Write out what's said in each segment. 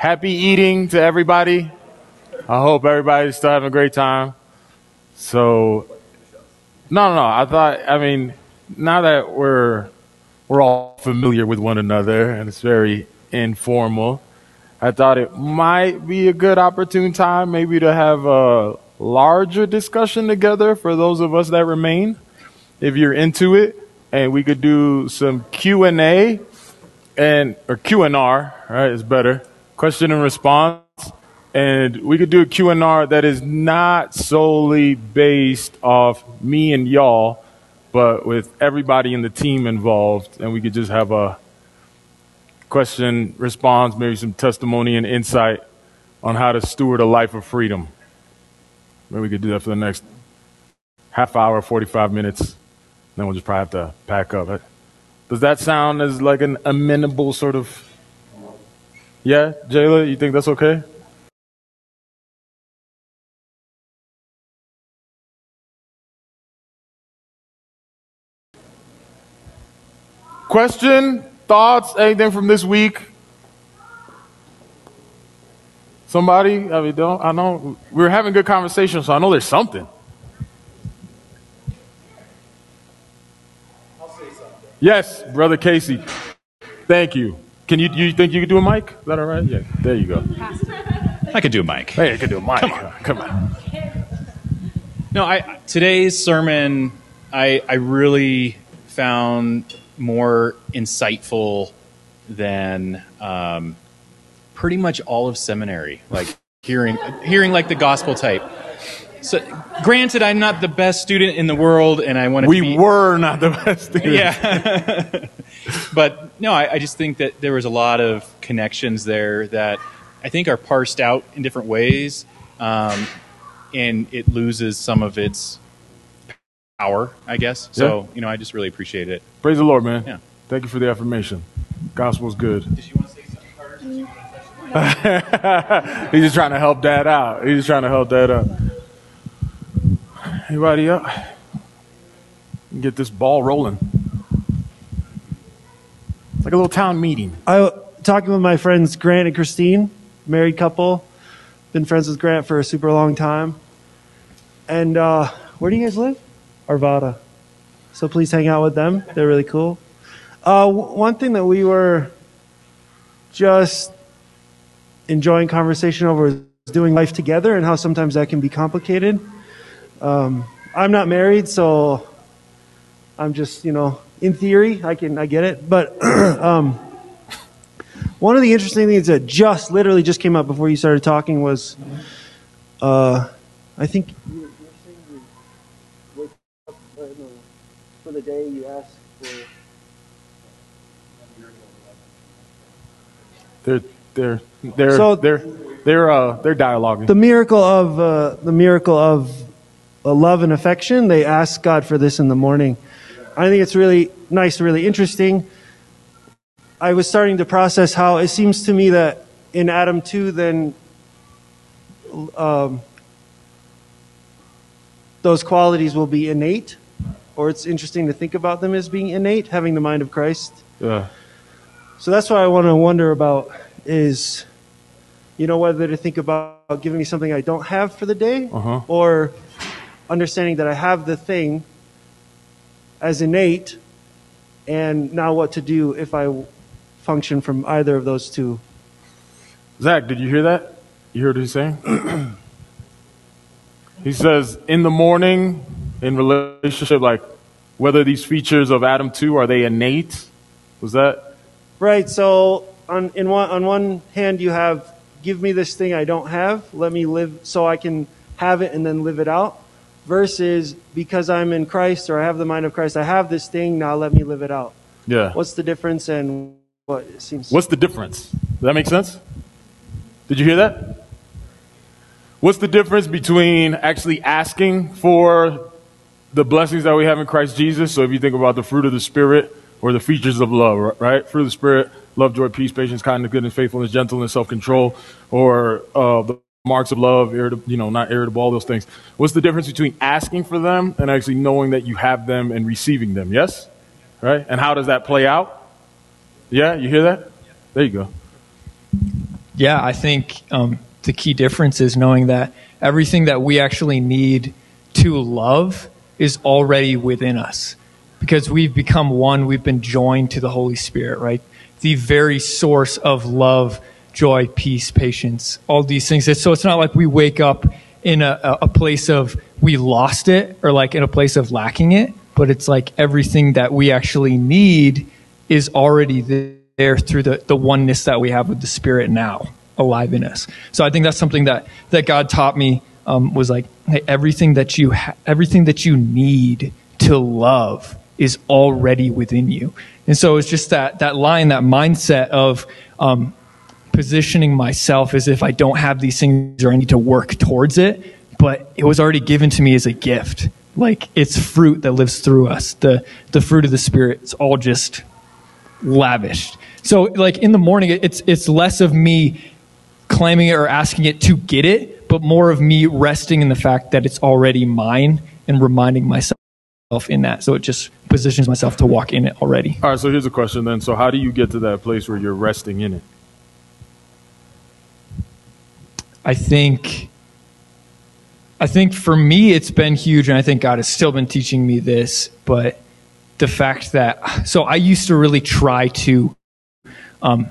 happy eating to everybody. I hope everybody's still having a great time. So, no, no. I thought, I mean, now that we're we're all familiar with one another and it's very informal, I thought it might be a good opportune time maybe to have a larger discussion together for those of us that remain, if you're into it, and we could do some Q and or Q and R, right? Is better question and response, and we could do a Q and R that is not solely based off me and y'all, but with everybody in the team involved, and we could just have a question response, maybe some testimony and insight on how to steward a life of freedom. Maybe we could do that for the next half hour, 45 minutes. Then we'll just probably have to pack up. Does that sound as like an amenable sort of? Yeah, Jayla, you think that's okay? Question, thoughts, anything from this week? Somebody? I mean, don't I know we were having good conversation, so I know there's something. Yes, brother Casey. Thank you. Can you you think you could do a mic? Is that all right? Yeah. There you go. I could do a mic. Hey, I could do a mic. Come on. Come on. No, I today's sermon I I really found more insightful than um, pretty much all of seminary. Like hearing hearing like the gospel type. So, granted, I'm not the best student in the world, and I want to. We be, were not the best students. Yeah, but no, I, I, just think that there was a lot of connections there that I think are parsed out in different ways, um, and it loses some of its power, I guess. So, yeah. you know, I just really appreciate it. Praise the Lord, man. Yeah. Thank you for the affirmation. Gospel's good. Did you want to say something first? He's just trying to help dad out. He's just trying to help dad out. Anybody up? Get this ball rolling. It's like a little town meeting. I talking with my friends Grant and Christine, married couple. Been friends with Grant for a super long time. And uh, where do you guys live? Arvada. So please hang out with them. They're really cool. Uh, one thing that we were just enjoying conversation over is doing life together and how sometimes that can be complicated. Um, I'm not married, so I'm just, you know, in theory, I can, I get it. But um, one of the interesting things that just literally just came up before you started talking was, uh, I think for the day you ask for. They're they're they're so they're they're uh they're dialoguing. The miracle of uh, the miracle of love and affection. They ask God for this in the morning. I think it's really nice, really interesting. I was starting to process how it seems to me that in Adam 2, then um, those qualities will be innate, or it's interesting to think about them as being innate, having the mind of Christ. Yeah. So that's what I want to wonder about is, you know, whether to think about giving me something I don't have for the day, uh-huh. or understanding that I have the thing as innate, and now what to do if I function from either of those two. Zach, did you hear that? You heard what he's saying? he says, in the morning, in relationship, like whether these features of Adam 2 are they innate? Was that? Right. So on, in one, on one hand, you have give me this thing I don't have. Let me live so I can have it and then live it out versus because I'm in Christ or I have the mind of Christ, I have this thing, now let me live it out. Yeah. What's the difference and what it seems What's the difference? Does that make sense? Did you hear that? What's the difference between actually asking for the blessings that we have in Christ Jesus? So if you think about the fruit of the Spirit or the features of love, right? Fruit of the Spirit, love, joy, peace, patience, kindness, goodness, faithfulness, gentleness, self-control, or uh, the marks of love, irritable, you know, not irritable, all those things. What's the difference between asking for them and actually knowing that you have them and receiving them? Yes? Right? And how does that play out? Yeah, you hear that? There you go. Yeah, I think um, the key difference is knowing that everything that we actually need to love is already within us because we've become one, we've been joined to the Holy Spirit, right? The very source of love, joy, peace, patience, all these things. So it's not like we wake up in a, a place of we lost it or like in a place of lacking it, but it's like everything that we actually need is already there through the, the oneness that we have with the Spirit now alive in us. So I think that's something that, that God taught me um, was like, hey, everything that you ha- everything that you need to love is already within you. And so it's just that, that line, that mindset of um, positioning myself as if I don't have these things or I need to work towards it, but it was already given to me as a gift. Like it's fruit that lives through us. The, the fruit of the Spirit, it's all just lavished. So like in the morning, it's, it's less of me claiming it or asking it to get it, but more of me resting in the fact that it's already mine and reminding myself in that. So it just positions myself to walk in it already. All right, so here's a question then. So how do you get to that place where you're resting in it? I think I think for me it's been huge and I think God has still been teaching me this, but the fact that so I used to really try to um,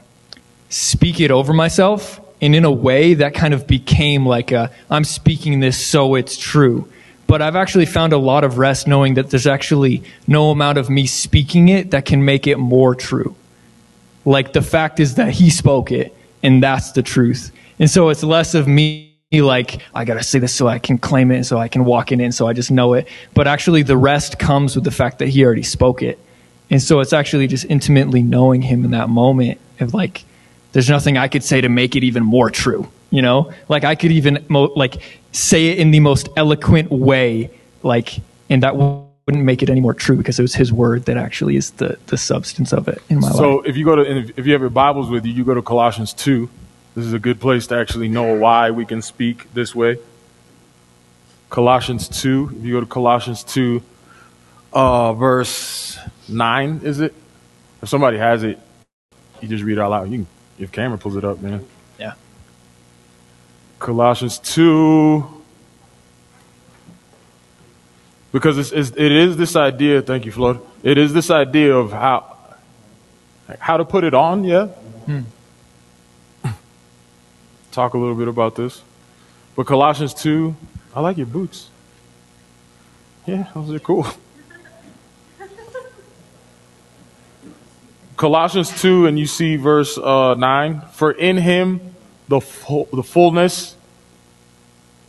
speak it over myself and in a way that kind of became like a I'm speaking this so it's true. But I've actually found a lot of rest knowing that there's actually no amount of me speaking it that can make it more true. Like the fact is that he spoke it and that's the truth. And so it's less of me like, I got to say this so I can claim it, so I can walk it in, so I just know it. But actually, the rest comes with the fact that he already spoke it. And so it's actually just intimately knowing him in that moment of like, there's nothing I could say to make it even more true. You know, like I could even mo- like say it in the most eloquent way, like, and that wouldn't make it any more true because it was his word that actually is the the substance of it in my So life. So if you go to, if you have your Bibles with you, you go to Colossians 2. This is a good place to actually know why we can speak this way. Colossians 2. If you go to Colossians 2, uh, verse 9, is it? If somebody has it, you just read it out loud. You can, if camera pulls it up, man. Yeah. Colossians 2. Because it's, it's, it is this idea, thank you, Floyd. It is this idea of how, how to put it on, yeah? Talk a little bit about this. But Colossians 2, I like your boots. Yeah, those are cool. Colossians 2, and you see verse uh, 9. For in him the, full, the fullness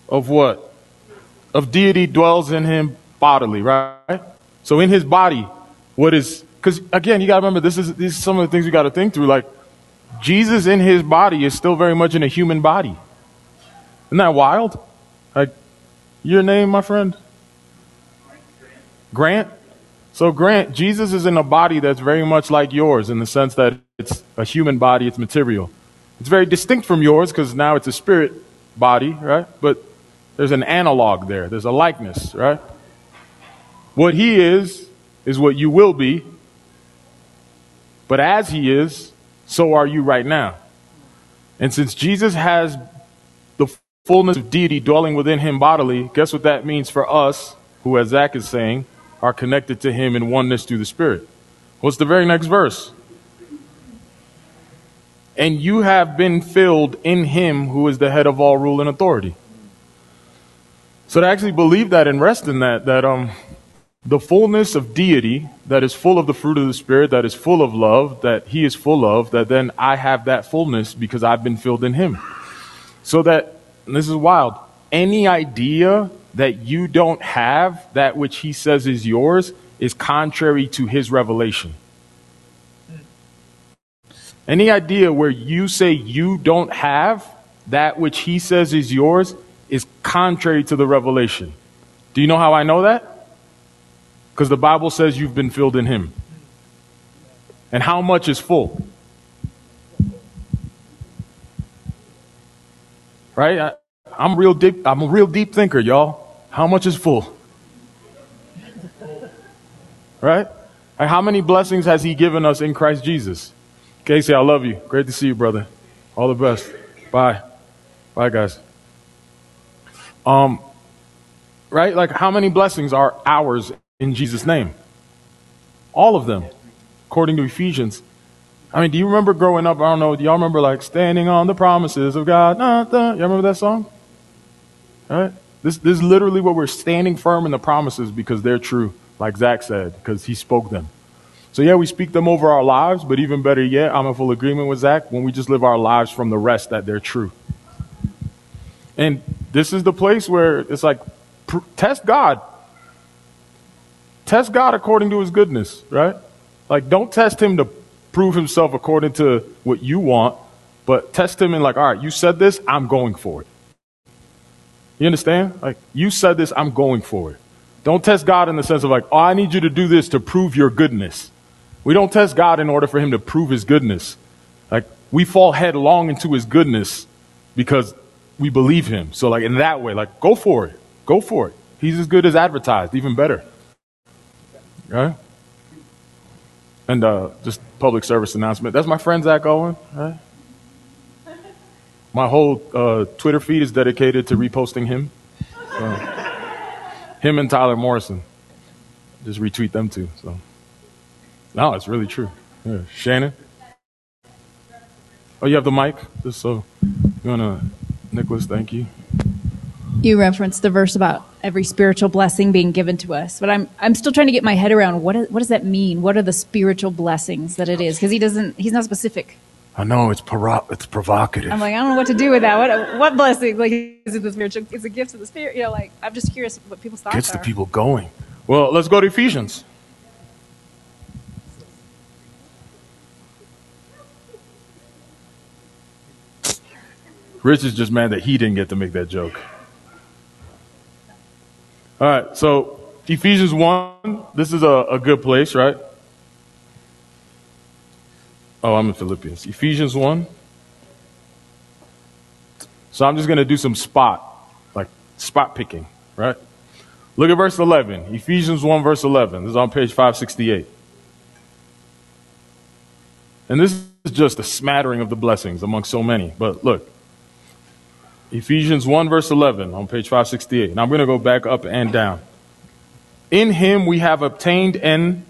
of what? Of deity dwells in him bodily, right? So in his body, what is, because again, you got to remember, this is, these are some of the things you got to think through. Like, Jesus in his body is still very much in a human body. Isn't that wild? Like, your name, my friend? Grant? So, Grant, Jesus is in a body that's very much like yours in the sense that it's a human body, it's material. It's very distinct from yours because now it's a spirit body, right? But there's an analog there, there's a likeness, right? What he is, is what you will be. But as he is, so are you right now. And since Jesus has the fullness of deity dwelling within him bodily, guess what that means for us, who, as Zach is saying, are connected to him in oneness through the Spirit? What's the very next verse? And you have been filled in him who is the head of all rule and authority. So to actually believe that and rest in that, that um, the fullness of deity that is full of the fruit of the Spirit, that is full of love, that He is full of, that then I have that fullness because I've been filled in Him. So that, this is wild, any idea that you don't have that which He says is yours is contrary to His revelation. Any idea where you say you don't have that which He says is yours is contrary to the revelation. Do you know how I know that? Because the Bible says you've been filled in Him. And how much is full? Right? I, I'm real deep. I'm a real deep thinker, y'all. How much is full? Right? Like how many blessings has He given us in Christ Jesus? Casey, I love you. Great to see you, brother. All the best. Bye. Bye, guys. Um, right? Like, how many blessings are ours in Jesus' name? All of them, according to Ephesians. I mean, do you remember growing up? I don't know. Do y'all remember like standing on the promises of God? Nah, nah. Y'all remember that song? All right. This, this is literally what we're standing firm in the promises because they're true, like Zach said, because he spoke them. So yeah, we speak them over our lives, but even better yet, I'm in full agreement with Zach when we just live our lives from the rest that they're true. And this is the place where it's like, pr- test God. Test God according to his goodness, right? Like, don't test him to prove himself according to what you want, but test him in like, all right, you said this, I'm going for it. You understand? Like, you said this, I'm going for it. Don't test God in the sense of like, oh, I need you to do this to prove your goodness. We don't test God in order for him to prove his goodness. Like, we fall headlong into his goodness because we believe him. So, like, in that way, like, go for it. Go for it. He's as good as advertised, even better. Right? And uh, just public service announcement. That's my friend Zach Owen. Right? My whole uh, Twitter feed is dedicated to reposting him. Him and Tyler Morrison. Just retweet them too. So, no, it's really true. Yeah. Shannon. Oh, you have the mic. Just so you wanna, Nicholas. Thank you. You referenced the verse about every spiritual blessing being given to us, but I'm I'm still trying to get my head around what is, what does that mean? What are the spiritual blessings that it is? Because he doesn't he's not specific. I know it's provo- it's provocative. I'm like I don't know what to do with that. What what blessing? Like is it the spiritual? Is it gifts of the spirit? You know, like I'm just curious what people's thoughts Gets are. the people going. Well, let's go to Ephesians. Rich is just mad that he didn't get to make that joke. All right, so Ephesians 1, this is a, a good place, right? Oh, I'm in Philippians. Ephesians 1. So I'm just going to do some spot, like spot picking, right? Look at verse 11. Ephesians 1, verse 11. This is on page 568. And this is just a smattering of the blessings among so many. But look, Ephesians 1, verse 11 on page 568. Now I'm going to go back up and down. In him we have obtained an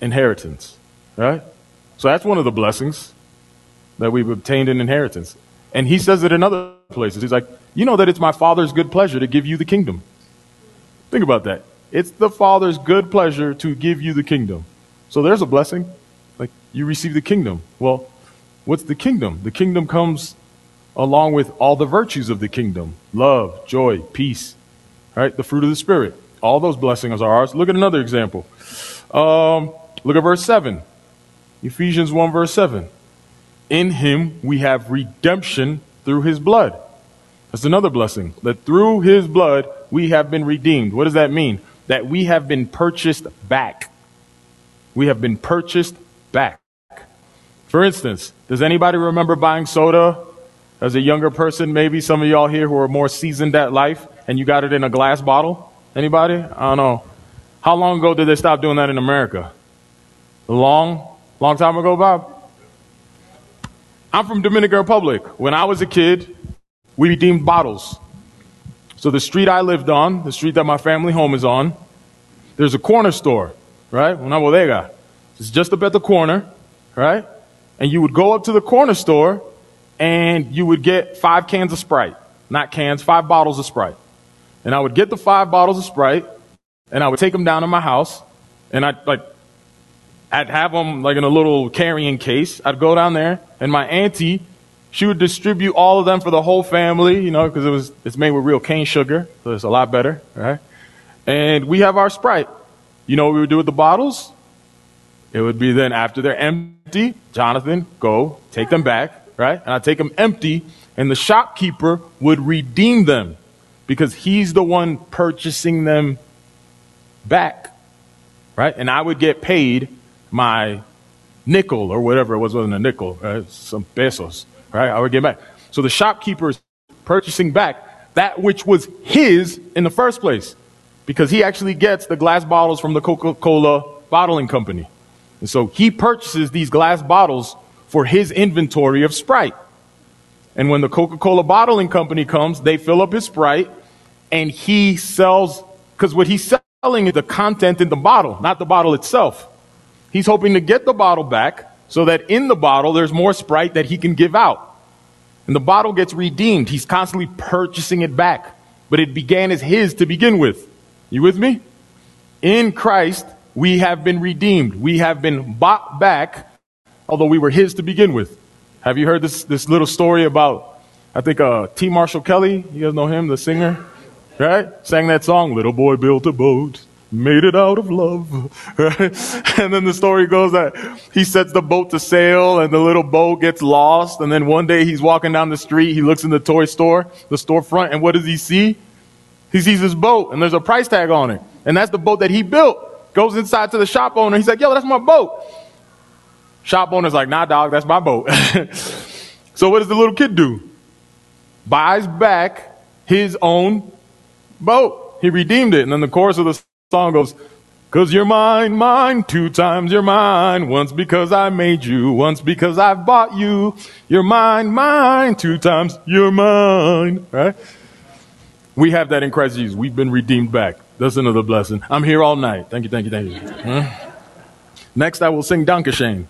inheritance, right? So that's one of the blessings that we've obtained an inheritance. And he says it in other places. He's like, You know that it's my Father's good pleasure to give you the kingdom. Think about that. It's the Father's good pleasure to give you the kingdom. So there's a blessing. Like, you receive the kingdom. Well, what's the kingdom? The kingdom comes along with all the virtues of the kingdom love, joy, peace, right? The fruit of the Spirit. All those blessings are ours. Look at another example. Um, look at verse 7. Ephesians 1, verse 7. In him we have redemption through his blood. That's another blessing. That through his blood we have been redeemed. What does that mean? That we have been purchased back. We have been purchased back. For instance, does anybody remember buying soda as a younger person? Maybe some of y'all here who are more seasoned at life and you got it in a glass bottle? Anybody? I don't know. How long ago did they stop doing that in America? Long, long time ago, Bob? I'm from Dominican Republic. When I was a kid, we redeemed bottles. So the street I lived on, the street that my family home is on, there's a corner store, right? Una bodega. It's just up at the corner, right? And you would go up to the corner store and you would get five cans of Sprite. Not cans, five bottles of Sprite. And I would get the five bottles of Sprite and I would take them down to my house and I'd like, I'd have them like in a little carrying case. I'd go down there and my auntie, she would distribute all of them for the whole family, you know, because it was, it's made with real cane sugar. So it's a lot better, right? And we have our Sprite. You know what we would do with the bottles? It would be then after they're empty, Jonathan, go take them back, right? And I take them empty, and the shopkeeper would redeem them because he's the one purchasing them back, right? And I would get paid my nickel or whatever it was, wasn't a nickel, right? Some pesos, right? I would get back. So the shopkeeper is purchasing back that which was his in the first place because he actually gets the glass bottles from the Coca-Cola bottling company. And so he purchases these glass bottles for his inventory of Sprite. And when the Coca Cola bottling company comes, they fill up his Sprite and he sells, because what he's selling is the content in the bottle, not the bottle itself. He's hoping to get the bottle back so that in the bottle there's more Sprite that he can give out. And the bottle gets redeemed. He's constantly purchasing it back. But it began as his to begin with. You with me? In Christ, we have been redeemed. We have been bought back, although we were his to begin with. Have you heard this, this little story about, I think, uh, T. Marshall Kelly? You guys know him, the singer? Right? Sang that song, Little Boy Built a Boat, Made It Out of Love. Right? And then the story goes that he sets the boat to sail and the little boat gets lost. And then one day he's walking down the street, he looks in the toy store, the storefront, and what does he see? He sees his boat and there's a price tag on it. And that's the boat that he built. Goes inside to the shop owner. He's like, yo, that's my boat. Shop owner's like, nah, dog, that's my boat. so what does the little kid do? Buys back his own boat. He redeemed it. And then the chorus of the song goes, Cause you're mine, mine, two times you're mine. Once because I made you, once because I've bought you. You're mine, mine, two times you're mine. Right? We have that in Christ Jesus. We've been redeemed back. That's another blessing. I'm here all night. Thank you, thank you, thank you. Huh? Next, I will sing Dankeschön.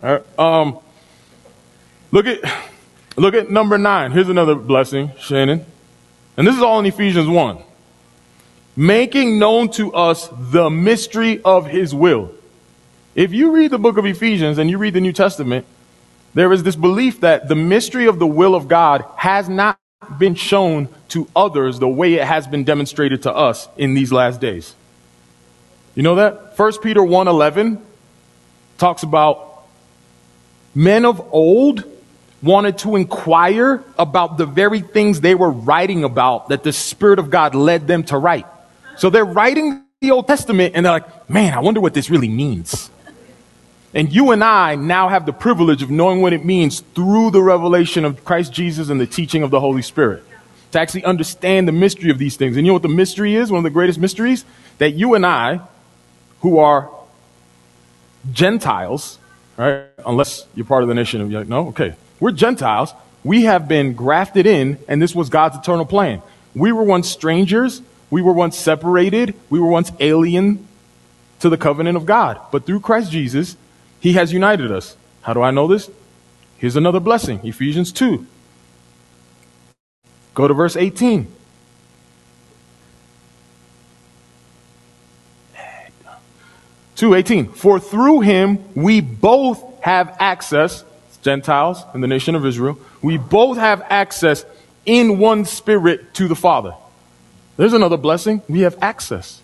All right, um, look at, look at number nine. Here's another blessing, Shannon. And this is all in Ephesians 1. Making known to us the mystery of his will. If you read the book of Ephesians and you read the New Testament, there is this belief that the mystery of the will of God has not been shown to others the way it has been demonstrated to us in these last days. You know that? 1 Peter 1:11 talks about men of old wanted to inquire about the very things they were writing about that the spirit of God led them to write. So they're writing the Old Testament and they're like, "Man, I wonder what this really means." And you and I now have the privilege of knowing what it means through the revelation of Christ Jesus and the teaching of the Holy Spirit. To actually understand the mystery of these things. And you know what the mystery is? One of the greatest mysteries? That you and I, who are Gentiles, right? Unless you're part of the nation of, you're like, no, okay. We're Gentiles. We have been grafted in, and this was God's eternal plan. We were once strangers. We were once separated. We were once alien to the covenant of God. But through Christ Jesus, he has united us. How do I know this? Here's another blessing Ephesians 2. Go to verse 18. Two eighteen. For through him we both have access, Gentiles and the nation of Israel, we both have access in one spirit to the Father. There's another blessing. We have access.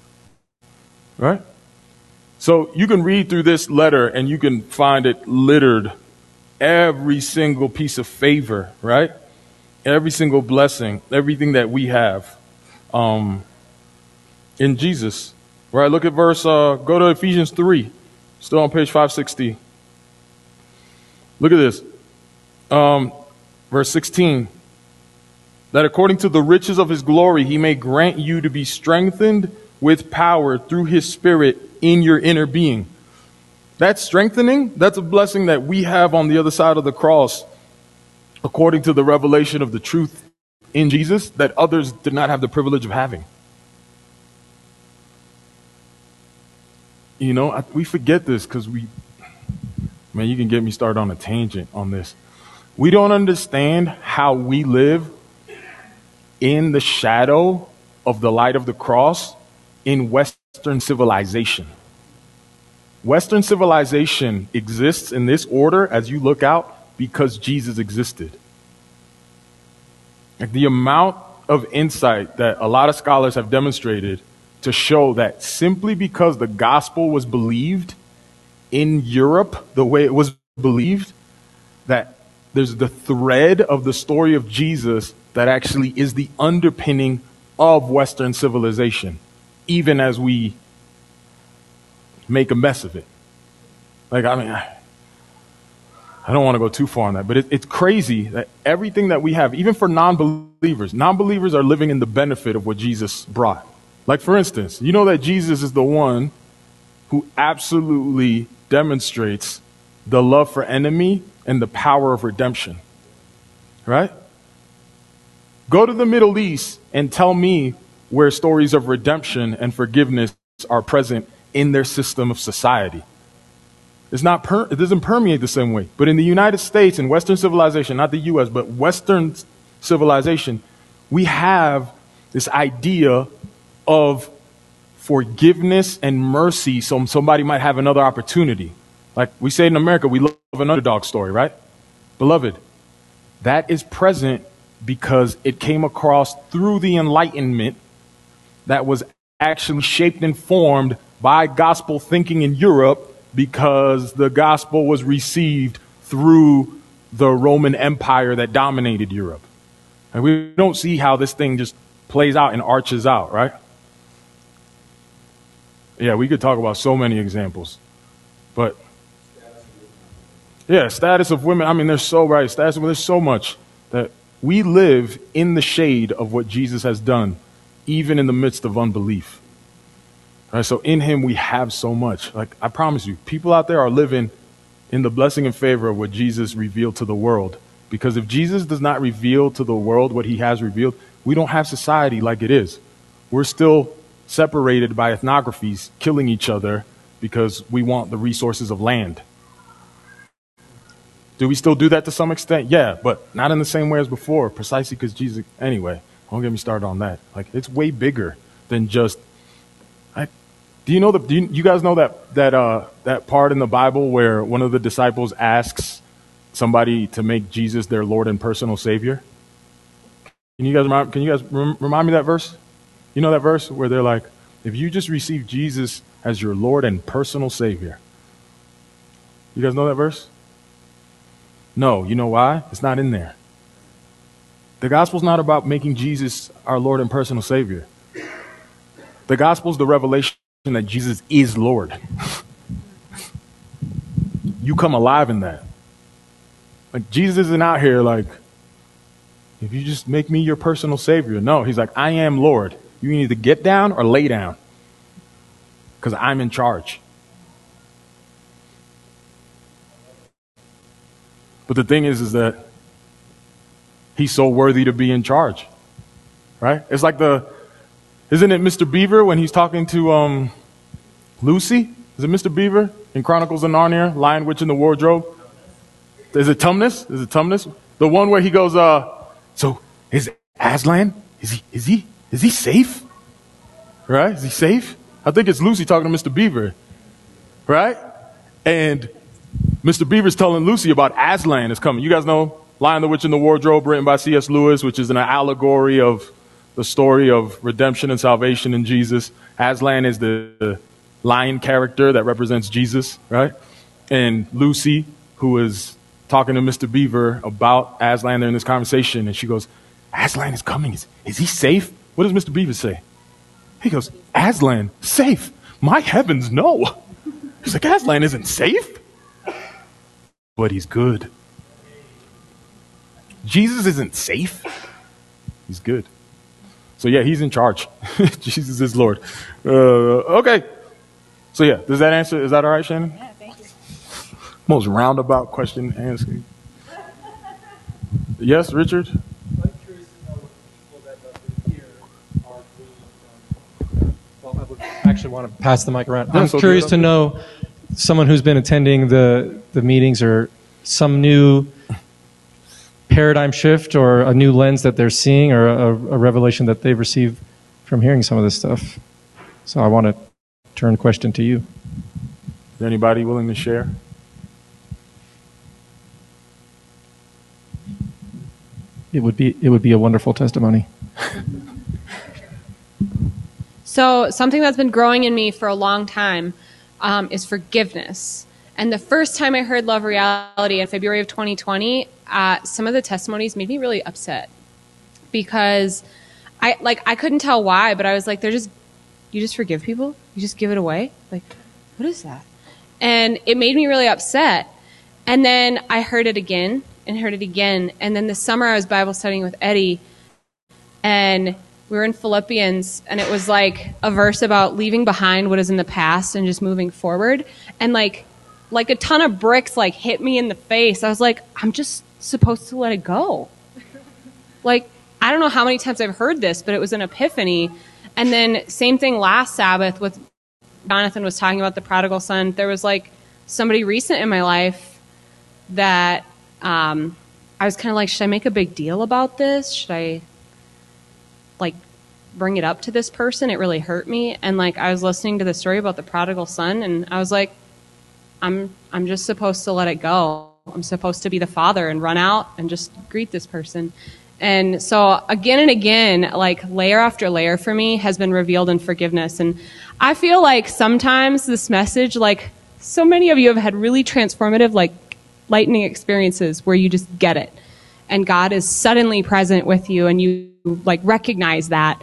Right? So you can read through this letter and you can find it littered every single piece of favor, right? Every single blessing, everything that we have um, in Jesus. Right? Look at verse, uh, go to Ephesians 3, still on page 560. Look at this. Um, verse 16. That according to the riches of his glory, he may grant you to be strengthened with power through his spirit in your inner being. That strengthening, that's a blessing that we have on the other side of the cross, according to the revelation of the truth in Jesus that others did not have the privilege of having. You know, I, we forget this because we, man, you can get me started on a tangent on this. We don't understand how we live in the shadow of the light of the cross in Western civilization. Western civilization exists in this order as you look out because Jesus existed. Like the amount of insight that a lot of scholars have demonstrated to show that simply because the gospel was believed in Europe the way it was believed, that there's the thread of the story of Jesus that actually is the underpinning of Western civilization, even as we make a mess of it. Like, I mean, I, I don't want to go too far on that, but it, it's crazy that everything that we have, even for non believers, non believers are living in the benefit of what Jesus brought. Like, for instance, you know that Jesus is the one who absolutely demonstrates the love for enemy and the power of redemption. right? Go to the Middle East and tell me where stories of redemption and forgiveness are present in their system of society. It's not per- it doesn't permeate the same way. But in the United States and Western civilization, not the US, but Western civilization, we have this idea of forgiveness and mercy so somebody might have another opportunity. Like we say in America, we love an underdog story, right? Beloved, that is present because it came across through the Enlightenment that was actually shaped and formed by gospel thinking in Europe because the gospel was received through the Roman Empire that dominated Europe. And we don't see how this thing just plays out and arches out, right? Yeah, we could talk about so many examples. But yeah, status of women. I mean, they're so right. Status of women, there's so much that we live in the shade of what Jesus has done, even in the midst of unbelief. Right, so in him we have so much. Like I promise you, people out there are living in the blessing and favor of what Jesus revealed to the world. Because if Jesus does not reveal to the world what he has revealed, we don't have society like it is. We're still separated by ethnographies, killing each other because we want the resources of land. Do we still do that to some extent? Yeah, but not in the same way as before, precisely because Jesus. Anyway, don't get me started on that. Like, it's way bigger than just. I, do you know the? Do you, you guys know that that uh, that part in the Bible where one of the disciples asks somebody to make Jesus their Lord and personal Savior? Can you guys remind, can you guys remind me that verse? You know that verse where they're like, if you just receive Jesus as your Lord and personal Savior. You guys know that verse? No, you know why? It's not in there. The gospel's not about making Jesus our Lord and personal Savior. The gospel's the revelation that Jesus is Lord. you come alive in that. Like, Jesus isn't out here like, if you just make me your personal Savior. No, he's like, I am Lord. You can either get down or lay down because I'm in charge. But the thing is, is that he's so worthy to be in charge, right? It's like the, isn't it Mr. Beaver when he's talking to um, Lucy? Is it Mr. Beaver in Chronicles of Narnia, Lion, Witch, in the Wardrobe? Is it Tumnus? Is it Tumnus? The one where he goes, uh, so is Aslan? Is he, is he, is he safe? Right? Is he safe? I think it's Lucy talking to Mr. Beaver. Right? And Mr. Beaver's telling Lucy about Aslan is coming. You guys know Lion, the Witch, and the Wardrobe, written by C.S. Lewis, which is an allegory of the story of redemption and salvation in Jesus. Aslan is the lion character that represents Jesus, right? And Lucy, who is talking to Mr. Beaver about Aslan in this conversation, and she goes, Aslan is coming. Is, is he safe? What does Mr. Beaver say? He goes, Aslan, safe? My heavens, no. He's like, Aslan isn't safe but he's good. Jesus isn't safe, he's good. So, yeah, he's in charge. Jesus is Lord. Uh, okay. So, yeah, does that answer? Is that all right, Shannon? Yeah, thank you. Most roundabout question answer. yes, Richard? I actually want to pass the mic around. I'm so curious to know someone who's been attending the, the meetings or some new paradigm shift or a new lens that they're seeing or a, a revelation that they've received from hearing some of this stuff. So I want to turn the question to you. Is anybody willing to share? It would be it would be a wonderful testimony. So, something that's been growing in me for a long time um, is forgiveness. And the first time I heard Love Reality in February of 2020, uh, some of the testimonies made me really upset because I like I couldn't tell why, but I was like, they're just you just forgive people, you just give it away. Like, what is that? And it made me really upset. And then I heard it again and heard it again. And then this summer I was Bible studying with Eddie, and we were in Philippians, and it was like a verse about leaving behind what is in the past and just moving forward. And like, like a ton of bricks like hit me in the face. I was like, I'm just supposed to let it go. Like, I don't know how many times I've heard this, but it was an epiphany. And then, same thing last Sabbath with Jonathan was talking about the prodigal son. There was like somebody recent in my life that um, I was kind of like, should I make a big deal about this? Should I like bring it up to this person? It really hurt me. And like, I was listening to the story about the prodigal son, and I was like, I'm I'm just supposed to let it go. I'm supposed to be the father and run out and just greet this person. And so again and again, like layer after layer for me has been revealed in forgiveness. And I feel like sometimes this message, like so many of you have had really transformative, like lightning experiences where you just get it. And God is suddenly present with you and you like recognize that.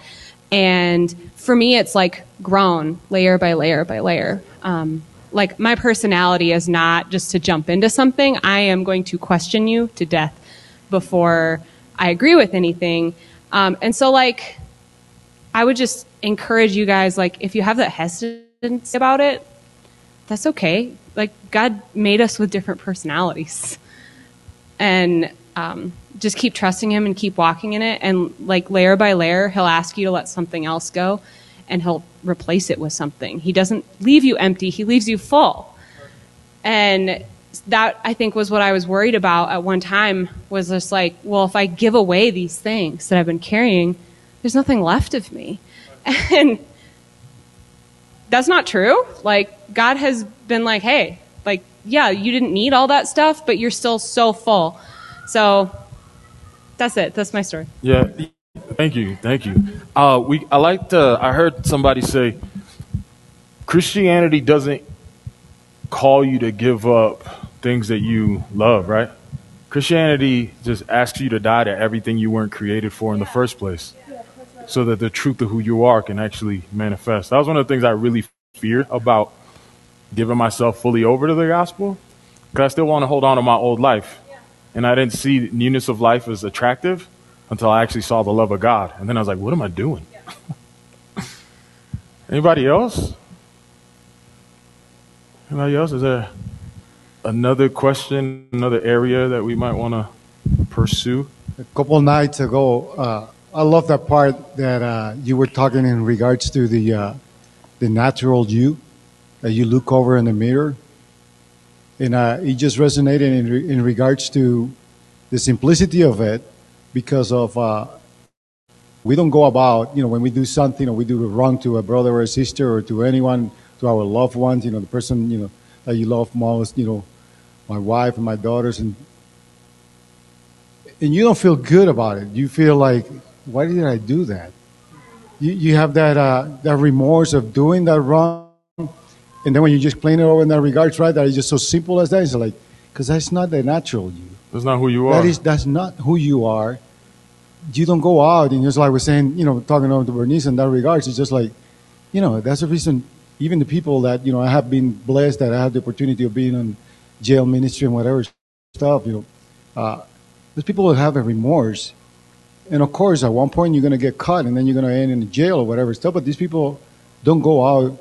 And for me, it's like grown layer by layer by layer. Um, like my personality is not just to jump into something. I am going to question you to death before I agree with anything. Um, and so like, I would just encourage you guys, like, if you have that hesitancy about it, that's okay. Like, God made us with different personalities. And um, just keep trusting Him and keep walking in it. And, like, layer by layer, He'll ask you to let something else go and He'll replace it with something. He doesn't leave you empty, He leaves you full. And that I think was what I was worried about at one time was just like, well, if I give away these things that I've been carrying, there's nothing left of me. And that's not true. Like, God has been like, hey, like, yeah, you didn't need all that stuff, but you're still so full. So that's it. That's my story. Yeah. Thank you. Thank you. Uh, we, I liked, uh, I heard somebody say Christianity doesn't call you to give up things that you love, right? Christianity just asks you to die to everything you weren't created for in the first place so that the truth of who you are can actually manifest. That was one of the things I really fear about giving myself fully over to the gospel because I still want to hold on to my old life. And I didn't see newness of life as attractive until I actually saw the love of God. And then I was like, what am I doing? Anybody else? Anybody else? Is there another question, another area that we might want to pursue? A couple nights ago, uh, I love that part that uh, you were talking in regards to the uh, the natural you that you look over in the mirror, and uh, it just resonated in re- in regards to the simplicity of it, because of uh, we don't go about you know when we do something or we do wrong to a brother or a sister or to anyone to our loved ones, you know the person you know that you love most, you know my wife and my daughters and and you don't feel good about it. You feel like why did I do that? You, you have that, uh, that remorse of doing that wrong. And then when you just explain it over in that regards, right, that is just so simple as that, it's like, because that's not the natural you. That's not who you are. That is, that's not who you are. You don't go out and just like we're saying, you know, talking over to Bernice in that regards, it's just like, you know, that's the reason, even the people that, you know, I have been blessed that I have the opportunity of being on jail ministry and whatever stuff, you know, uh, there's people that have a remorse and of course, at one point you're going to get caught and then you're going to end in jail or whatever stuff. But these people don't go out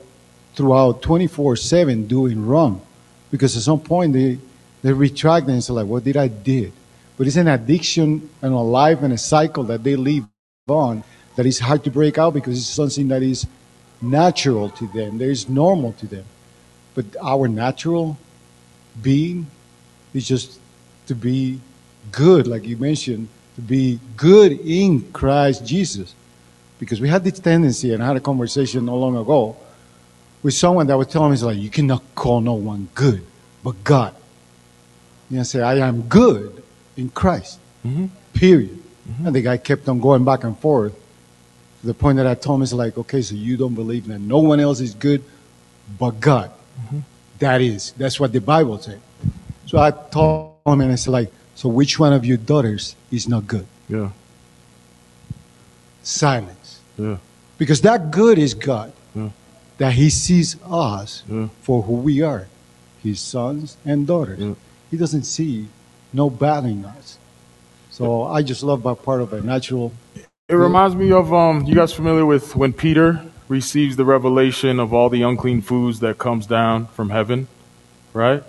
throughout 24 7 doing wrong because at some point they, they retract and say, like, what did I did? But it's an addiction and a life and a cycle that they live on that is hard to break out because it's something that is natural to them, that is normal to them. But our natural being is just to be good, like you mentioned, to be good in Christ Jesus. Because we had this tendency, and I had a conversation not long ago with someone that was telling me, like, you cannot call no one good but God. And I said, I am good in Christ. Mm-hmm. Period. Mm-hmm. And the guy kept on going back and forth to the point that I told him, it's like, okay, so you don't believe that no one else is good but God. Mm-hmm. That is. That's what the Bible said. So I told him, and I said, like, so which one of your daughters is not good? Yeah. Silence. Yeah. Because that good is God. That He sees us Yeah. for who we are, His sons and daughters. Yeah. He doesn't see no bad in us. So I just love that part of it. Natural. It reminds me of um. You guys familiar with when Peter receives the revelation of all the unclean foods that comes down from heaven, right?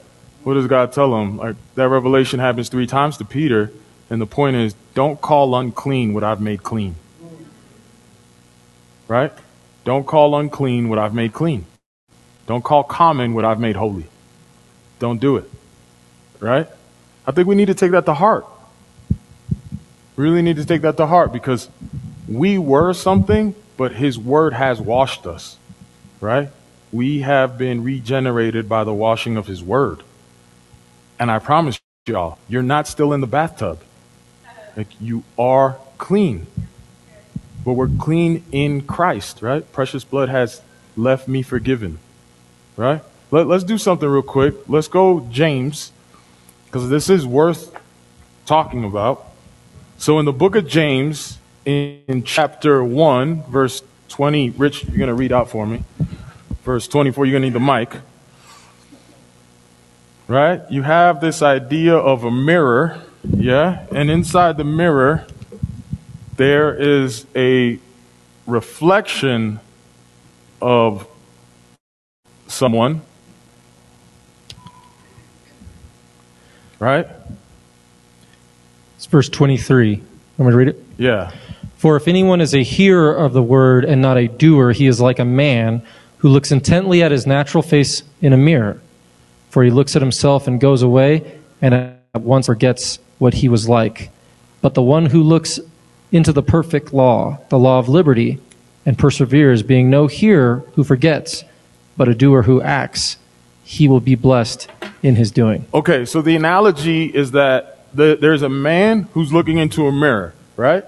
What does God tell him? Like that revelation happens three times to Peter, And the point is, don't call unclean what I've made clean. Right? Don't call unclean what I've made clean. Don't call common what I've made holy. Don't do it. Right? I think we need to take that to heart. Really need to take that to heart because we were something, but His Word has washed us. Right? We have been regenerated by the washing of His Word. And I promise y'all, you're not still in the bathtub. Like you are clean. But we're clean in Christ, right? Precious blood has left me forgiven. Right? Let, us do something real quick. Let's go James, because this is worth talking about. So in the book of James, in, in chapter 1, verse 20, Rich, you're going to read out for me. Verse 24, you're going to need the mic. Right? You have this idea of a mirror, yeah? And inside the mirror, there is a reflection of someone. Right? It's verse 23. Want me to read it? Yeah. For if anyone is a hearer of the word and not a doer, he is like a man who looks intently at his natural face in a mirror. For he looks at himself and goes away and at once forgets what he was like. But the one who looks into the perfect law, the law of liberty, and perseveres, being no hearer who forgets, but a doer who acts, he will be blessed in his doing. Okay, so the analogy is that the, there's a man who's looking into a mirror, right?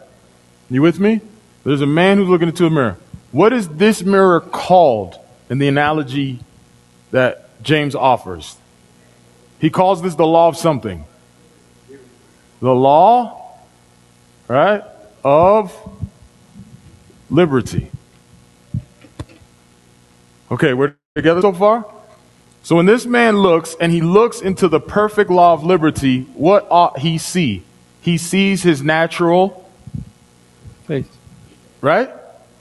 You with me? There's a man who's looking into a mirror. What is this mirror called in the analogy that James offers? He calls this the law of something. The law, right, of liberty. Okay, we're together so far? So when this man looks and he looks into the perfect law of liberty, what ought he see? He sees his natural Faith. Right?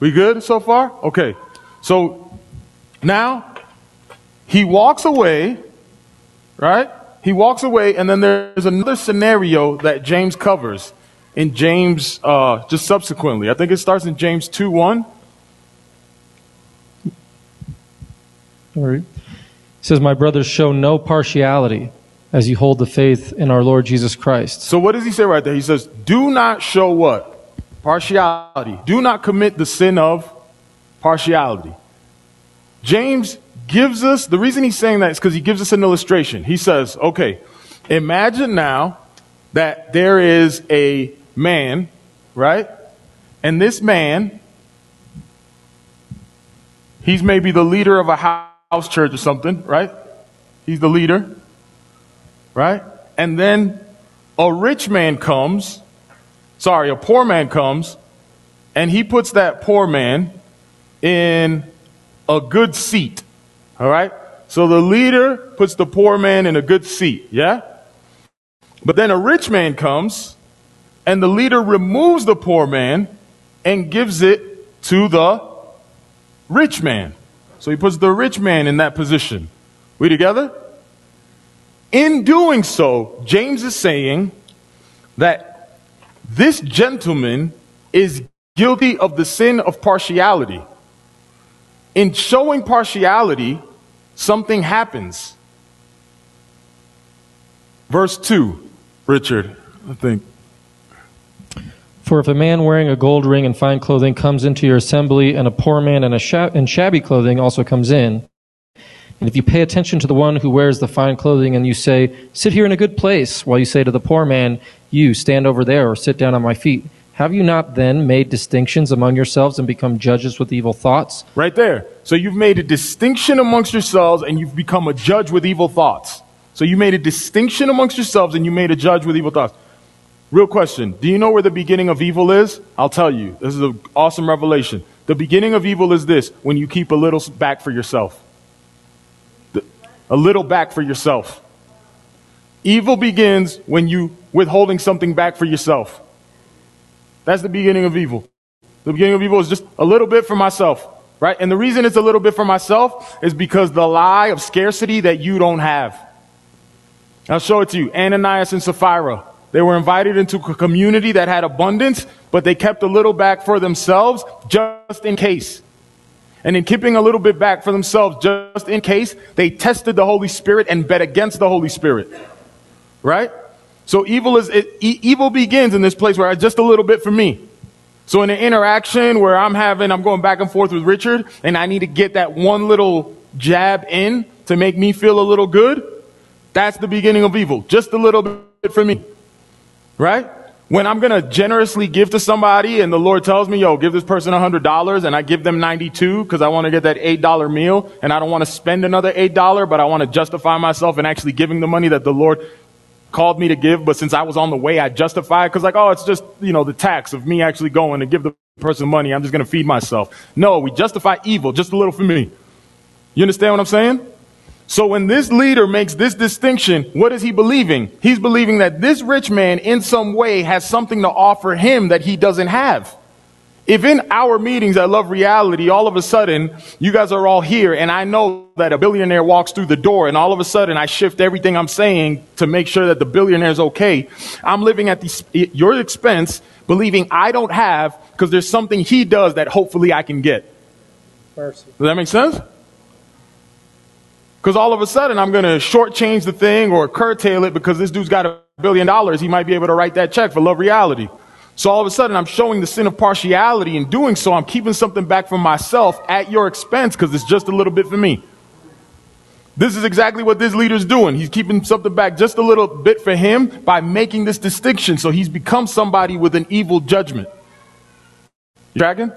We good so far? Okay. So now he walks away, right? He walks away, and then there's another scenario that James covers in James, uh, just subsequently. I think it starts in James 2 1. All right. It says, My brothers, show no partiality as you hold the faith in our Lord Jesus Christ. So what does he say right there? He says, Do not show what? Partiality. Do not commit the sin of partiality. James gives us, the reason he's saying that is because he gives us an illustration. He says, okay, imagine now that there is a man, right? And this man, he's maybe the leader of a house church or something, right? He's the leader, right? And then a rich man comes, sorry, a poor man comes, and he puts that poor man in a good seat, all right? So the leader puts the poor man in a good seat, yeah? But then a rich man comes, and the leader removes the poor man and gives it to the rich man. So he puts the rich man in that position. We together? In doing so, James is saying that this gentleman is guilty of the sin of partiality. In showing partiality, something happens. Verse 2, Richard, I think. For if a man wearing a gold ring and fine clothing comes into your assembly, and a poor man in, a shab- in shabby clothing also comes in, and if you pay attention to the one who wears the fine clothing and you say, Sit here in a good place, while you say to the poor man, You stand over there or sit down on my feet, have you not then made distinctions among yourselves and become judges with evil thoughts? Right there. So you've made a distinction amongst yourselves and you've become a judge with evil thoughts. So you made a distinction amongst yourselves and you made a judge with evil thoughts. Real question. Do you know where the beginning of evil is? I'll tell you. This is an awesome revelation. The beginning of evil is this when you keep a little back for yourself. A little back for yourself. Evil begins when you withholding something back for yourself. That's the beginning of evil. The beginning of evil is just a little bit for myself, right? And the reason it's a little bit for myself is because the lie of scarcity that you don't have. I'll show it to you. Ananias and Sapphira. They were invited into a community that had abundance, but they kept a little back for themselves just in case. And in keeping a little bit back for themselves just in case, they tested the Holy Spirit and bet against the Holy Spirit. Right? So evil is, it, e- evil begins in this place where I just a little bit for me. So in an interaction where I'm having, I'm going back and forth with Richard and I need to get that one little jab in to make me feel a little good, that's the beginning of evil. Just a little bit for me. Right? When I'm going to generously give to somebody and the Lord tells me, yo, give this person $100 and I give them 92 because I want to get that $8 meal and I don't want to spend another $8, but I want to justify myself in actually giving the money that the Lord called me to give, but since I was on the way, I justify it because like, oh, it's just, you know, the tax of me actually going to give the person money. I'm just going to feed myself. No, we justify evil just a little for me. You understand what I'm saying? So when this leader makes this distinction, what is he believing? He's believing that this rich man in some way has something to offer him that he doesn't have. If in our meetings at Love Reality, all of a sudden, you guys are all here and I know that a billionaire walks through the door and all of a sudden I shift everything I'm saying to make sure that the billionaire is okay. I'm living at the, your expense, believing I don't have because there's something he does that hopefully I can get. Mercy. Does that make sense? Because all of a sudden I'm going to shortchange the thing or curtail it because this dude's got a billion dollars. He might be able to write that check for love reality. So all of a sudden I'm showing the sin of partiality in doing so. I'm keeping something back from myself at your expense because it's just a little bit for me. This is exactly what this leader's doing. He's keeping something back just a little bit for him by making this distinction. So he's become somebody with an evil judgment. Tracking?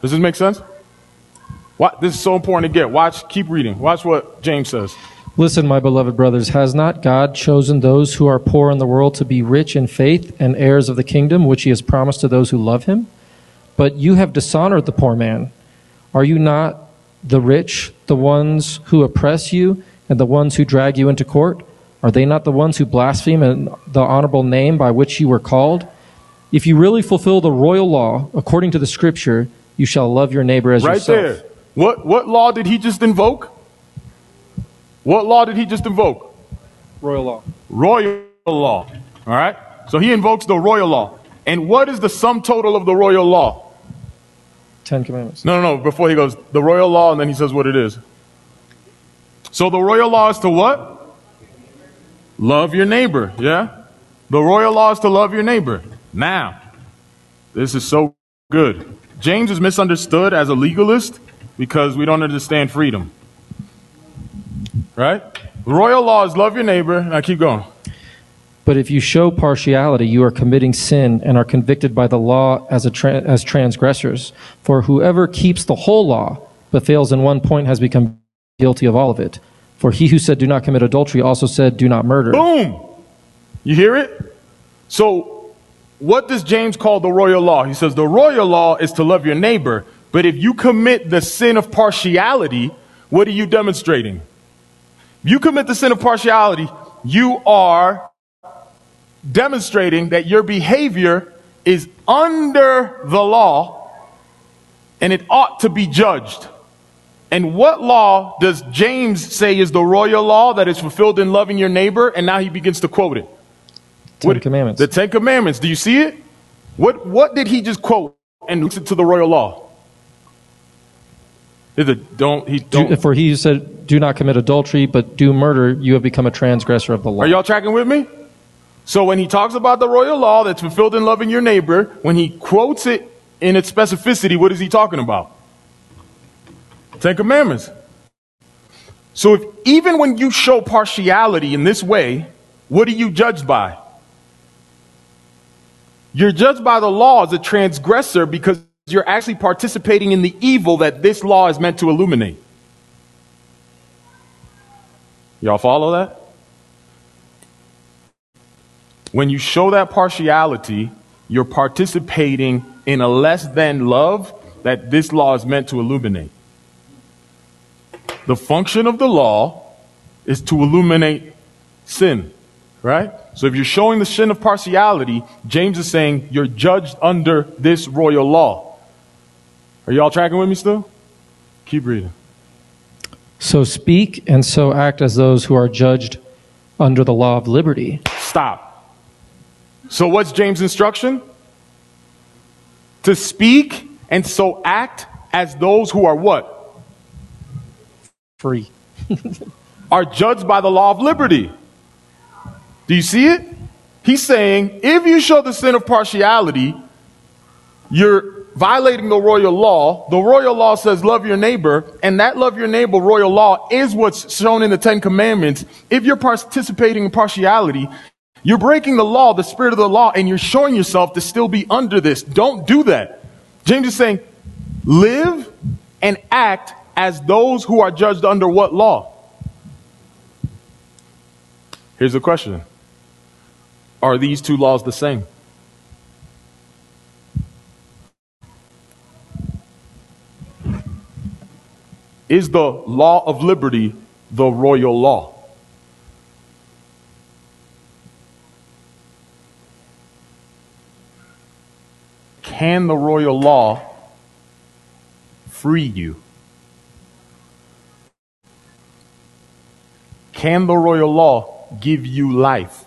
Does this make sense? What, this is so important to get. Watch, keep reading. Watch what James says. Listen, my beloved brothers, has not God chosen those who are poor in the world to be rich in faith and heirs of the kingdom which he has promised to those who love him? But you have dishonored the poor man. Are you not the rich, the ones who oppress you, and the ones who drag you into court? Are they not the ones who blaspheme the honorable name by which you were called? If you really fulfill the royal law according to the scripture, you shall love your neighbor as right yourself. Right there. What, what law did he just invoke? What law did he just invoke? Royal law. Royal law. All right? So he invokes the royal law. And what is the sum total of the royal law? Ten Commandments. No, no, no. Before he goes, the royal law, and then he says what it is. So the royal law is to what? Love your neighbor. Yeah? The royal law is to love your neighbor. Now, this is so good. James is misunderstood as a legalist because we don't understand freedom. Right? Royal law is love your neighbor. I keep going. But if you show partiality, you are committing sin and are convicted by the law as, a tra- as transgressors. For whoever keeps the whole law but fails in one point has become guilty of all of it. For he who said, Do not commit adultery, also said, Do not murder. Boom! You hear it? So, what does James call the royal law? He says the royal law is to love your neighbor. But if you commit the sin of partiality, what are you demonstrating? If you commit the sin of partiality, you are demonstrating that your behavior is under the law and it ought to be judged. And what law does James say is the royal law that is fulfilled in loving your neighbor? And now he begins to quote it. Ten what, Commandments. The Ten Commandments. Do you see it? What, what did he just quote and listen to the royal law? Is it don't he don't? Do, for he said, "Do not commit adultery, but do murder," you have become a transgressor of the law. Are y'all tracking with me? So when he talks about the royal law that's fulfilled in loving your neighbor, when he quotes it in its specificity, what is he talking about? Ten Commandments. So if even when you show partiality in this way, what are you judged by? You're judged by the law as a transgressor because you're actually participating in the evil that this law is meant to illuminate. Y'all follow that? When you show that partiality, you're participating in a less than love that this law is meant to illuminate. The function of the law is to illuminate sin, right? So if you're showing the sin of partiality, James is saying you're judged under this royal law. Are y'all tracking with me still? Keep reading. So speak and so act as those who are judged under the law of liberty. Stop. So, what's James' instruction? To speak and so act as those who are what? Free. Are judged by the law of liberty. Do you see it? He's saying if you show the sin of partiality, you're violating the royal law. The royal law says love your neighbor, and that love your neighbor royal law is what's shown in the Ten Commandments. If you're participating in partiality, you're breaking the law, the spirit of the law, and you're showing yourself to still be under this. Don't do that. James is saying, live and act as those who are judged under what law? Here's the question Are these two laws the same? Is the law of liberty the royal law? Can the royal law free you? Can the royal law give you life?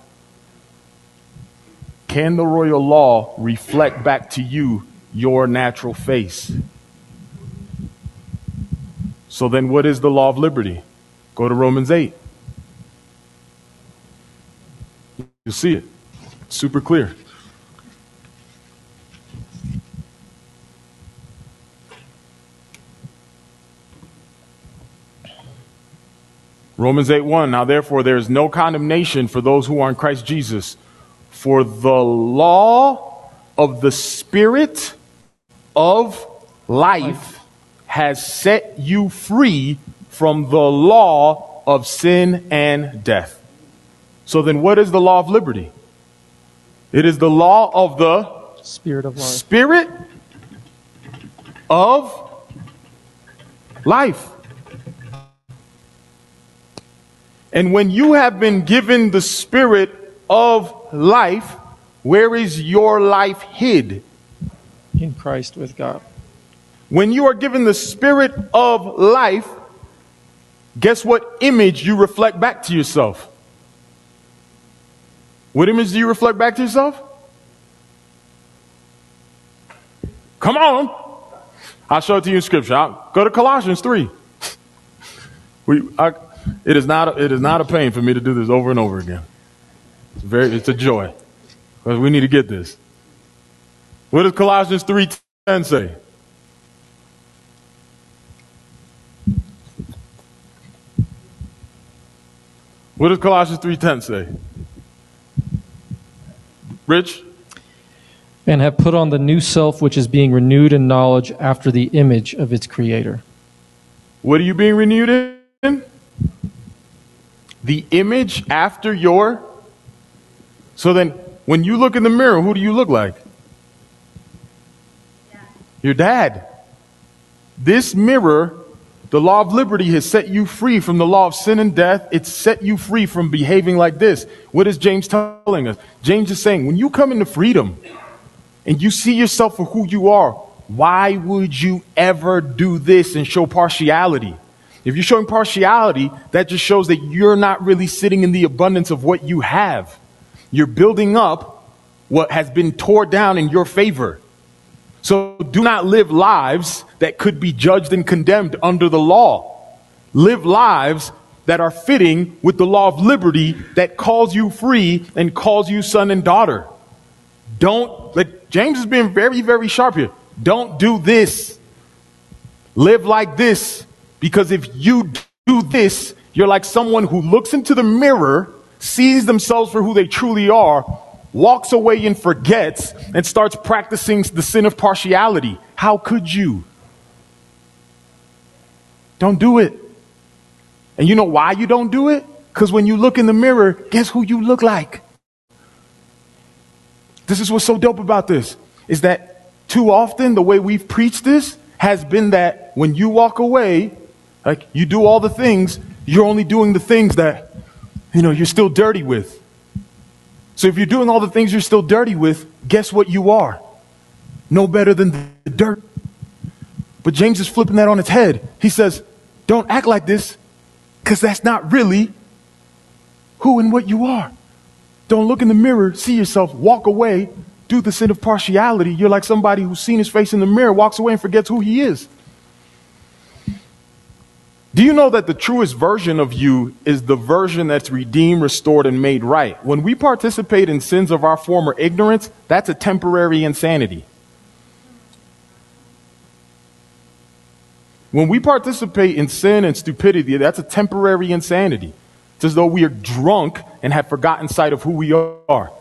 Can the royal law reflect back to you your natural face? So then, what is the law of liberty? Go to Romans 8. You'll see it. Super clear. Romans 8 1. Now, therefore, there is no condemnation for those who are in Christ Jesus. For the law of the Spirit of life has set you free from the law of sin and death. So, then what is the law of liberty? It is the law of the Spirit of life. Spirit of life. And when you have been given the spirit of life, where is your life hid? In Christ with God. When you are given the spirit of life, guess what image you reflect back to yourself? What image do you reflect back to yourself? Come on. I'll show it to you in scripture. I'll go to Colossians 3. We, I, it is not. It is not a pain for me to do this over and over again. It's very. It's a joy because we need to get this. What does Colossians three ten say? What does Colossians three ten say? Rich. And have put on the new self, which is being renewed in knowledge after the image of its creator. What are you being renewed in? the image after your. So then, when you look in the mirror, who do you look like? Your dad. This mirror, the law of liberty, has set you free from the law of sin and death. It's set you free from behaving like this. What is James telling us? James is saying, when you come into freedom and you see yourself for who you are, why would you ever do this and show partiality? If you're showing partiality, that just shows that you're not really sitting in the abundance of what you have. You're building up what has been torn down in your favor. So do not live lives that could be judged and condemned under the law. Live lives that are fitting with the law of liberty that calls you free and calls you son and daughter. Don't, let, James is being very, very sharp here. Don't do this. Live like this. Because if you do this, you're like someone who looks into the mirror, sees themselves for who they truly are, walks away and forgets, and starts practicing the sin of partiality. How could you? Don't do it. And you know why you don't do it? Because when you look in the mirror, guess who you look like? This is what's so dope about this is that too often the way we've preached this has been that when you walk away, like you do all the things, you're only doing the things that, you know, you're still dirty with. So if you're doing all the things you're still dirty with, guess what you are? No better than the dirt. But James is flipping that on its head. He says, don't act like this because that's not really who and what you are. Don't look in the mirror, see yourself, walk away, do the sin of partiality. You're like somebody who's seen his face in the mirror, walks away and forgets who he is. Do you know that the truest version of you is the version that's redeemed, restored, and made right? When we participate in sins of our former ignorance, that's a temporary insanity. When we participate in sin and stupidity, that's a temporary insanity. It's as though we are drunk and have forgotten sight of who we are.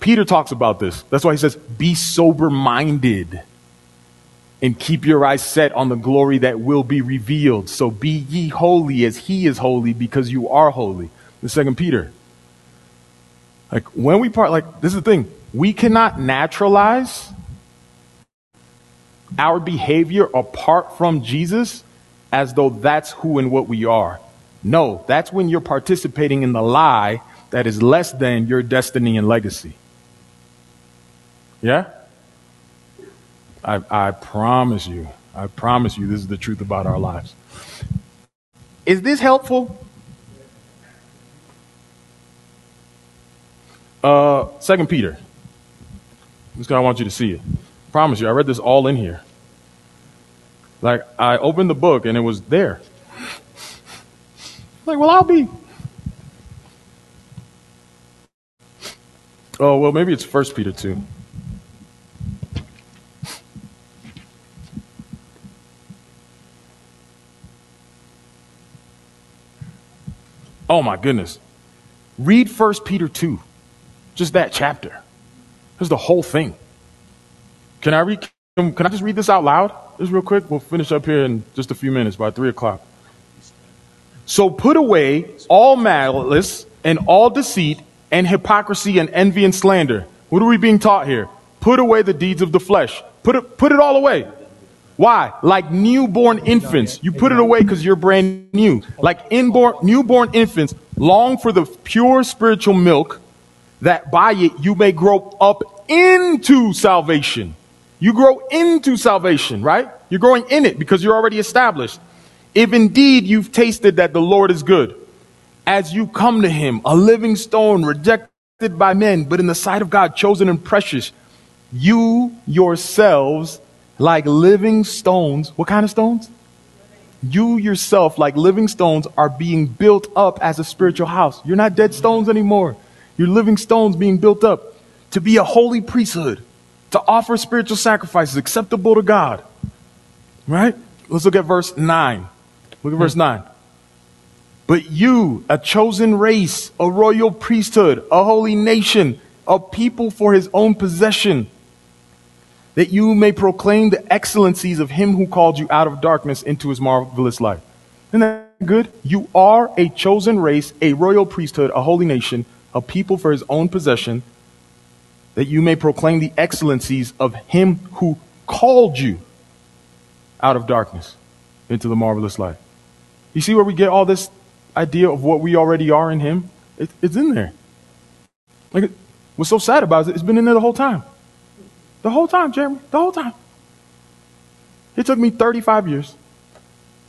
Peter talks about this. That's why he says, Be sober minded and keep your eyes set on the glory that will be revealed. So be ye holy as he is holy because you are holy. The second Peter. Like when we part, like this is the thing, we cannot naturalize our behavior apart from Jesus as though that's who and what we are. No, that's when you're participating in the lie that is less than your destiny and legacy. Yeah? I, I promise you, I promise you, this is the truth about our lives. Is this helpful? Uh, Second Peter. This guy I want you to see it. I promise you, I read this all in here. Like I opened the book and it was there. Like, well, I'll be. Oh well, maybe it's First Peter two. Oh my goodness. Read 1 Peter 2. Just that chapter. There's the whole thing. Can I read can I just read this out loud? Just real quick. We'll finish up here in just a few minutes by three o'clock. So put away all malice and all deceit and hypocrisy and envy and slander. What are we being taught here? Put away the deeds of the flesh. Put it, put it all away. Why? Like newborn infants. You put it away because you're brand new. Like inborn, newborn infants long for the pure spiritual milk that by it you may grow up into salvation. You grow into salvation, right? You're growing in it because you're already established. If indeed you've tasted that the Lord is good, as you come to him, a living stone rejected by men, but in the sight of God, chosen and precious, you yourselves like living stones. What kind of stones? You yourself, like living stones, are being built up as a spiritual house. You're not dead stones anymore. You're living stones being built up to be a holy priesthood, to offer spiritual sacrifices acceptable to God. Right? Let's look at verse 9. Look at verse 9. But you, a chosen race, a royal priesthood, a holy nation, a people for his own possession that you may proclaim the excellencies of him who called you out of darkness into his marvelous light. Isn't that good? You are a chosen race, a royal priesthood, a holy nation, a people for his own possession, that you may proclaim the excellencies of him who called you out of darkness into the marvelous light. You see where we get all this idea of what we already are in him? It, it's in there. Like, what's so sad about it, it's been in there the whole time. The whole time, Jeremy. The whole time. It took me 35 years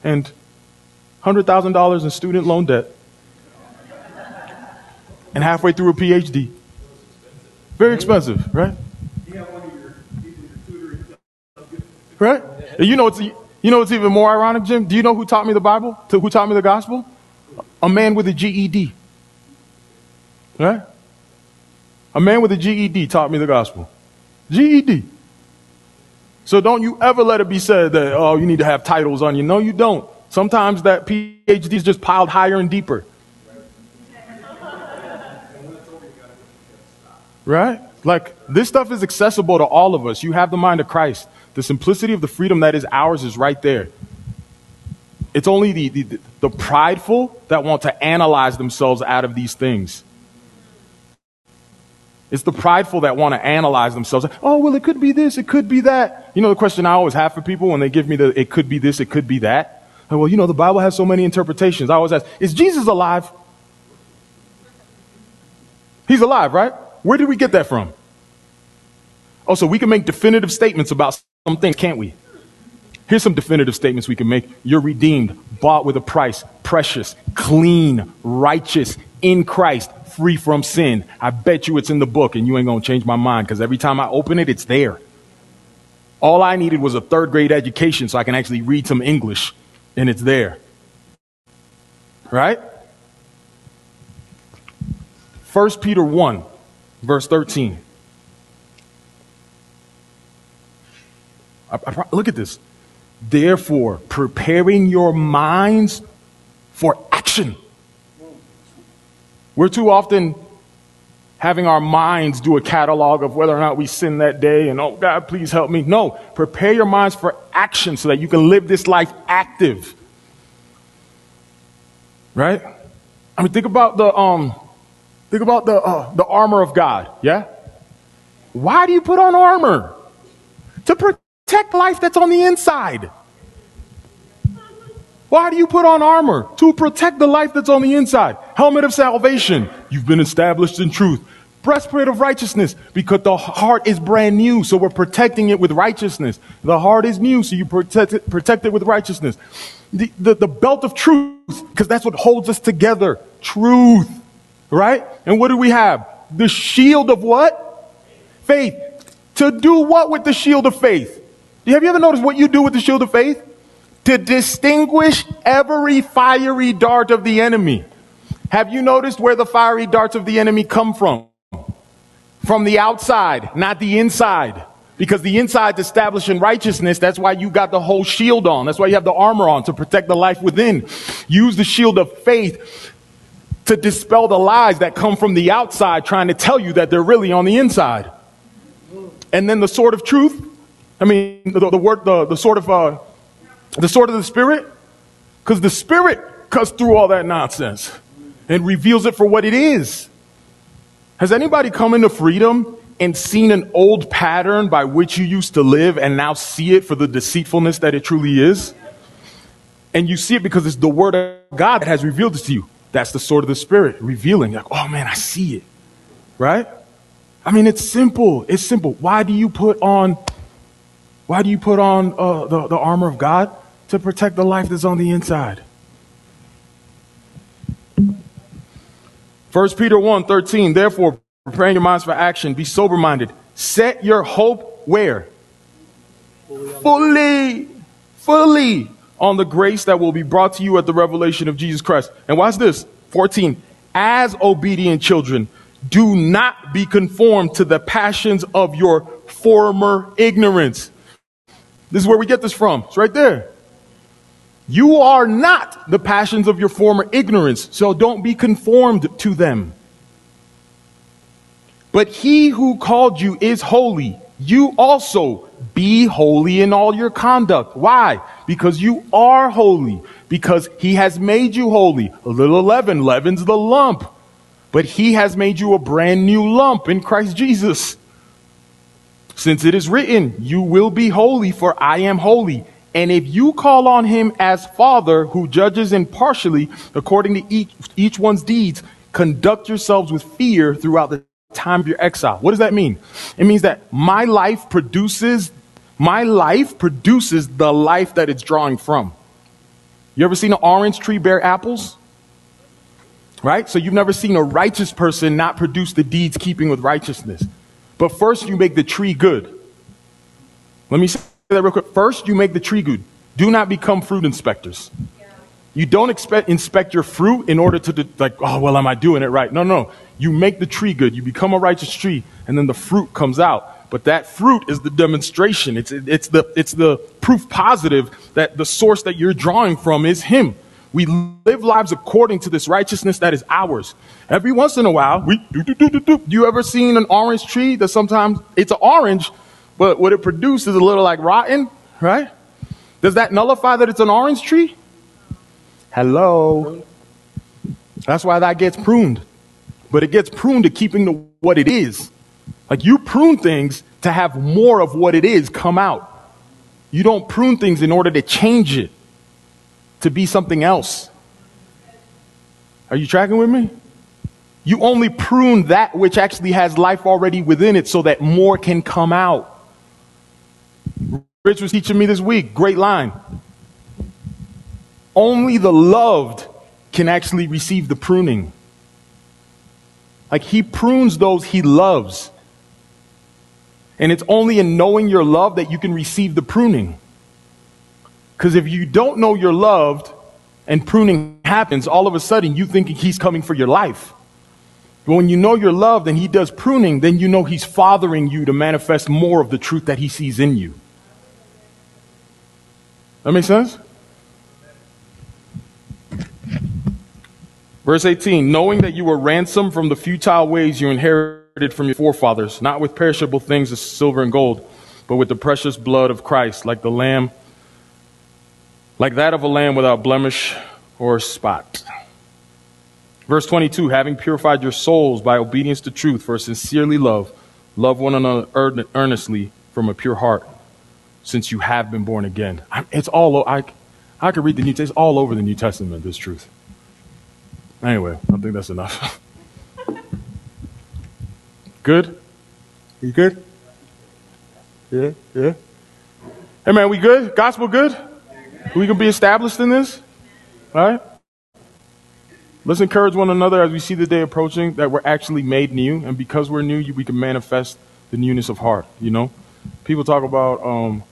and $100,000 in student loan debt and halfway through a PhD. Very expensive, right? Right? You know what's you know what's even more ironic, Jim? Do you know who taught me the Bible? Who taught me the gospel? A man with a GED. Right? A man with a GED taught me the gospel. GED. So don't you ever let it be said that, oh, you need to have titles on you. No, you don't. Sometimes that PhD is just piled higher and deeper. Right? Like, this stuff is accessible to all of us. You have the mind of Christ. The simplicity of the freedom that is ours is right there. It's only the, the, the prideful that want to analyze themselves out of these things. It's the prideful that want to analyze themselves. Oh, well, it could be this, it could be that. You know the question I always have for people when they give me the it could be this, it could be that? well, you know, the Bible has so many interpretations. I always ask, is Jesus alive? He's alive, right? Where did we get that from? Oh, so we can make definitive statements about some things, can't we? Here's some definitive statements we can make. You're redeemed, bought with a price, precious, clean, righteous, in Christ, free from sin. I bet you it's in the book and you ain't going to change my mind because every time I open it, it's there. All I needed was a third grade education so I can actually read some English and it's there. Right? 1 Peter 1, verse 13. I, I, look at this. Therefore, preparing your minds for action. We're too often having our minds do a catalog of whether or not we sin that day and, oh, God, please help me. No, prepare your minds for action so that you can live this life active. Right? I mean, think about the, um, think about the, uh, the armor of God. Yeah? Why do you put on armor? To protect life that's on the inside. Why do you put on armor? To protect the life that's on the inside. Helmet of salvation. You've been established in truth. Breastplate of righteousness because the heart is brand new, so we're protecting it with righteousness. The heart is new, so you protect it, protect it with righteousness. The, the, the belt of truth, because that's what holds us together. Truth. Right? And what do we have? The shield of what? Faith. To do what with the shield of faith? Have you ever noticed what you do with the shield of faith? To distinguish every fiery dart of the enemy. Have you noticed where the fiery darts of the enemy come from? From the outside, not the inside. Because the inside's establishing righteousness. That's why you got the whole shield on. That's why you have the armor on to protect the life within. Use the shield of faith to dispel the lies that come from the outside trying to tell you that they're really on the inside. And then the sword of truth. I mean, the, the word, the, the sword of, uh, the sword of the spirit. Because the spirit cuts through all that nonsense and reveals it for what it is. Has anybody come into freedom and seen an old pattern by which you used to live and now see it for the deceitfulness that it truly is? And you see it because it's the word of God that has revealed this to you. That's the sword of the spirit, revealing, like, oh man, I see it. Right? I mean, it's simple. It's simple. Why do you put on, why do you put on uh, the, the armor of God? To protect the life that's on the inside. 1 Peter 1 13, therefore, preparing your minds for action, be sober minded. Set your hope where? Fully, fully on the grace that will be brought to you at the revelation of Jesus Christ. And watch this 14. As obedient children, do not be conformed to the passions of your former ignorance. This is where we get this from. It's right there. You are not the passions of your former ignorance, so don't be conformed to them. But he who called you is holy. You also be holy in all your conduct. Why? Because you are holy. Because he has made you holy. A little leaven leavens the lump. But he has made you a brand new lump in Christ Jesus. Since it is written, you will be holy for I am holy. And if you call on him as Father who judges impartially according to each, each one's deeds, conduct yourselves with fear throughout the time of your exile. What does that mean? It means that my life produces, my life produces the life that it's drawing from. You ever seen an orange tree bear apples? Right? So you've never seen a righteous person not produce the deeds keeping with righteousness. But first you make the tree good. Let me say that real quick. First, you make the tree good. Do not become fruit inspectors. You don't expect, inspect your fruit in order to, like, oh, well, am I doing it right? No, no. You make the tree good. You become a righteous tree, and then the fruit comes out. But that fruit is the demonstration. It's, it's, the, it's the proof positive that the source that you're drawing from is Him. We live lives according to this righteousness that is ours. Every once in a while, we do, do, do, do, do. You ever seen an orange tree that sometimes it's an orange, but what it produces is a little like rotten, right? Does that nullify that it's an orange tree? Hello. That's why that gets pruned. But it gets pruned to keeping to what it is. Like you prune things to have more of what it is come out. You don't prune things in order to change it to be something else. Are you tracking with me? You only prune that which actually has life already within it so that more can come out. Rich was teaching me this week. Great line. Only the loved can actually receive the pruning. Like he prunes those he loves. And it's only in knowing you're loved that you can receive the pruning. Because if you don't know you're loved and pruning happens, all of a sudden you think he's coming for your life. When you know you're loved and he does pruning, then you know he's fathering you to manifest more of the truth that he sees in you. That makes sense? Verse 18, knowing that you were ransomed from the futile ways you inherited from your forefathers, not with perishable things as silver and gold, but with the precious blood of Christ, like the lamb, like that of a lamb without blemish or spot. Verse 22, having purified your souls by obedience to truth for sincerely love, love one another earnestly from a pure heart, since you have been born again. It's all, I, I could read the New Testament, it's all over the New Testament, this truth. Anyway, I think that's enough. good? You good? Yeah, yeah. Hey man, we good? Gospel good? We can be established in this? All right? Let's encourage one another as we see the day approaching that we're actually made new, and because we're new, we can manifest the newness of heart. You know, people talk about, um,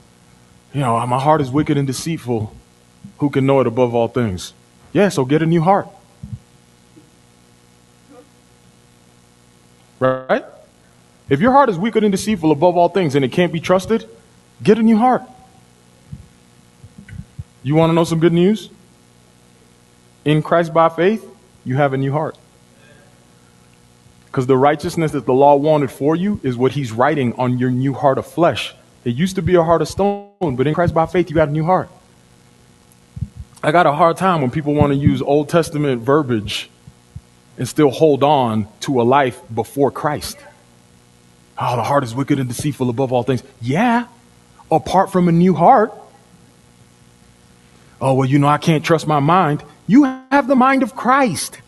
you know, my heart is wicked and deceitful. Who can know it above all things? Yeah, so get a new heart. Right? If your heart is wicked and deceitful above all things and it can't be trusted, get a new heart. You want to know some good news? In Christ by faith, you have a new heart. Because the righteousness that the law wanted for you is what he's writing on your new heart of flesh. It used to be a heart of stone, but in Christ by faith, you got a new heart. I got a hard time when people want to use Old Testament verbiage and still hold on to a life before Christ. Oh, the heart is wicked and deceitful above all things. Yeah, apart from a new heart. Oh, well, you know, I can't trust my mind. You have the mind of Christ.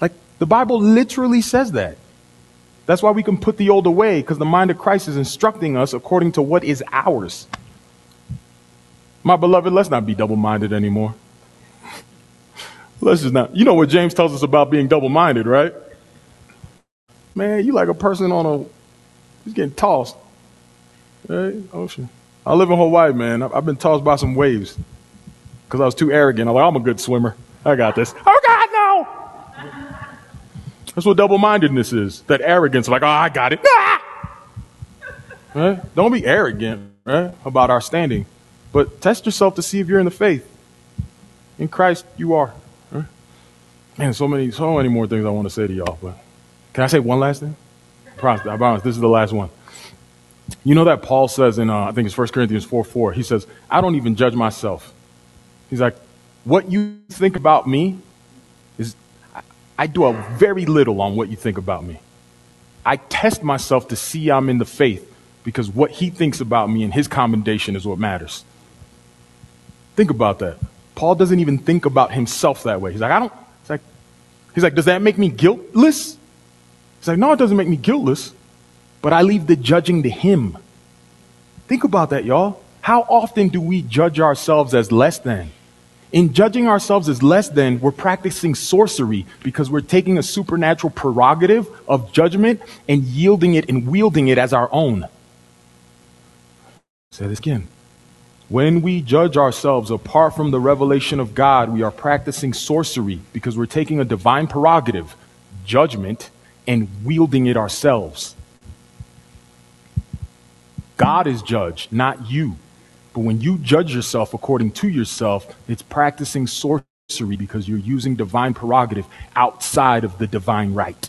Like the Bible literally says that. That's why we can put the old away, because the mind of Christ is instructing us according to what is ours. My beloved, let's not be double minded anymore. let's just not. You know what James tells us about being double minded, right? Man, you like a person on a, he's getting tossed. Right? Ocean. I live in Hawaii, man. I've been tossed by some waves because I was too arrogant. I'm like, I'm a good swimmer. I got this. Oh, God, no! That's what double mindedness is that arrogance, like, oh, I got it. Ah! Right? Don't be arrogant right, about our standing, but test yourself to see if you're in the faith. In Christ, you are. Right? Man, so many, so many more things I want to say to y'all, but can I say one last thing? I promise, I promise, this is the last one. You know that Paul says in, uh, I think it's 1 Corinthians 4 4, he says, I don't even judge myself. He's like, what you think about me is, I do a very little on what you think about me. I test myself to see I'm in the faith because what he thinks about me and his commendation is what matters. Think about that. Paul doesn't even think about himself that way. He's like, I don't, he's like, he's like, does that make me guiltless? He's like, no, it doesn't make me guiltless, but I leave the judging to him. Think about that, y'all. How often do we judge ourselves as less than? In judging ourselves as less than, we're practicing sorcery because we're taking a supernatural prerogative of judgment and yielding it and wielding it as our own. Say this again. When we judge ourselves apart from the revelation of God, we are practicing sorcery because we're taking a divine prerogative, judgment, and wielding it ourselves. God is judge, not you. But when you judge yourself according to yourself, it's practicing sorcery because you're using divine prerogative outside of the divine right.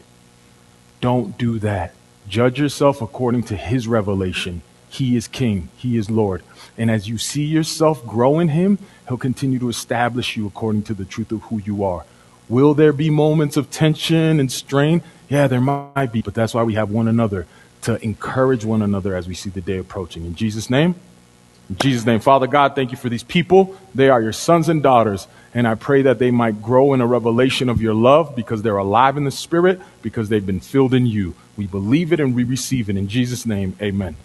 Don't do that. Judge yourself according to his revelation. He is king, he is Lord. And as you see yourself grow in him, he'll continue to establish you according to the truth of who you are. Will there be moments of tension and strain? Yeah, there might be, but that's why we have one another to encourage one another as we see the day approaching. In Jesus' name, in Jesus' name, Father God, thank you for these people. They are your sons and daughters. And I pray that they might grow in a revelation of your love because they're alive in the Spirit, because they've been filled in you. We believe it and we receive it. In Jesus' name, amen.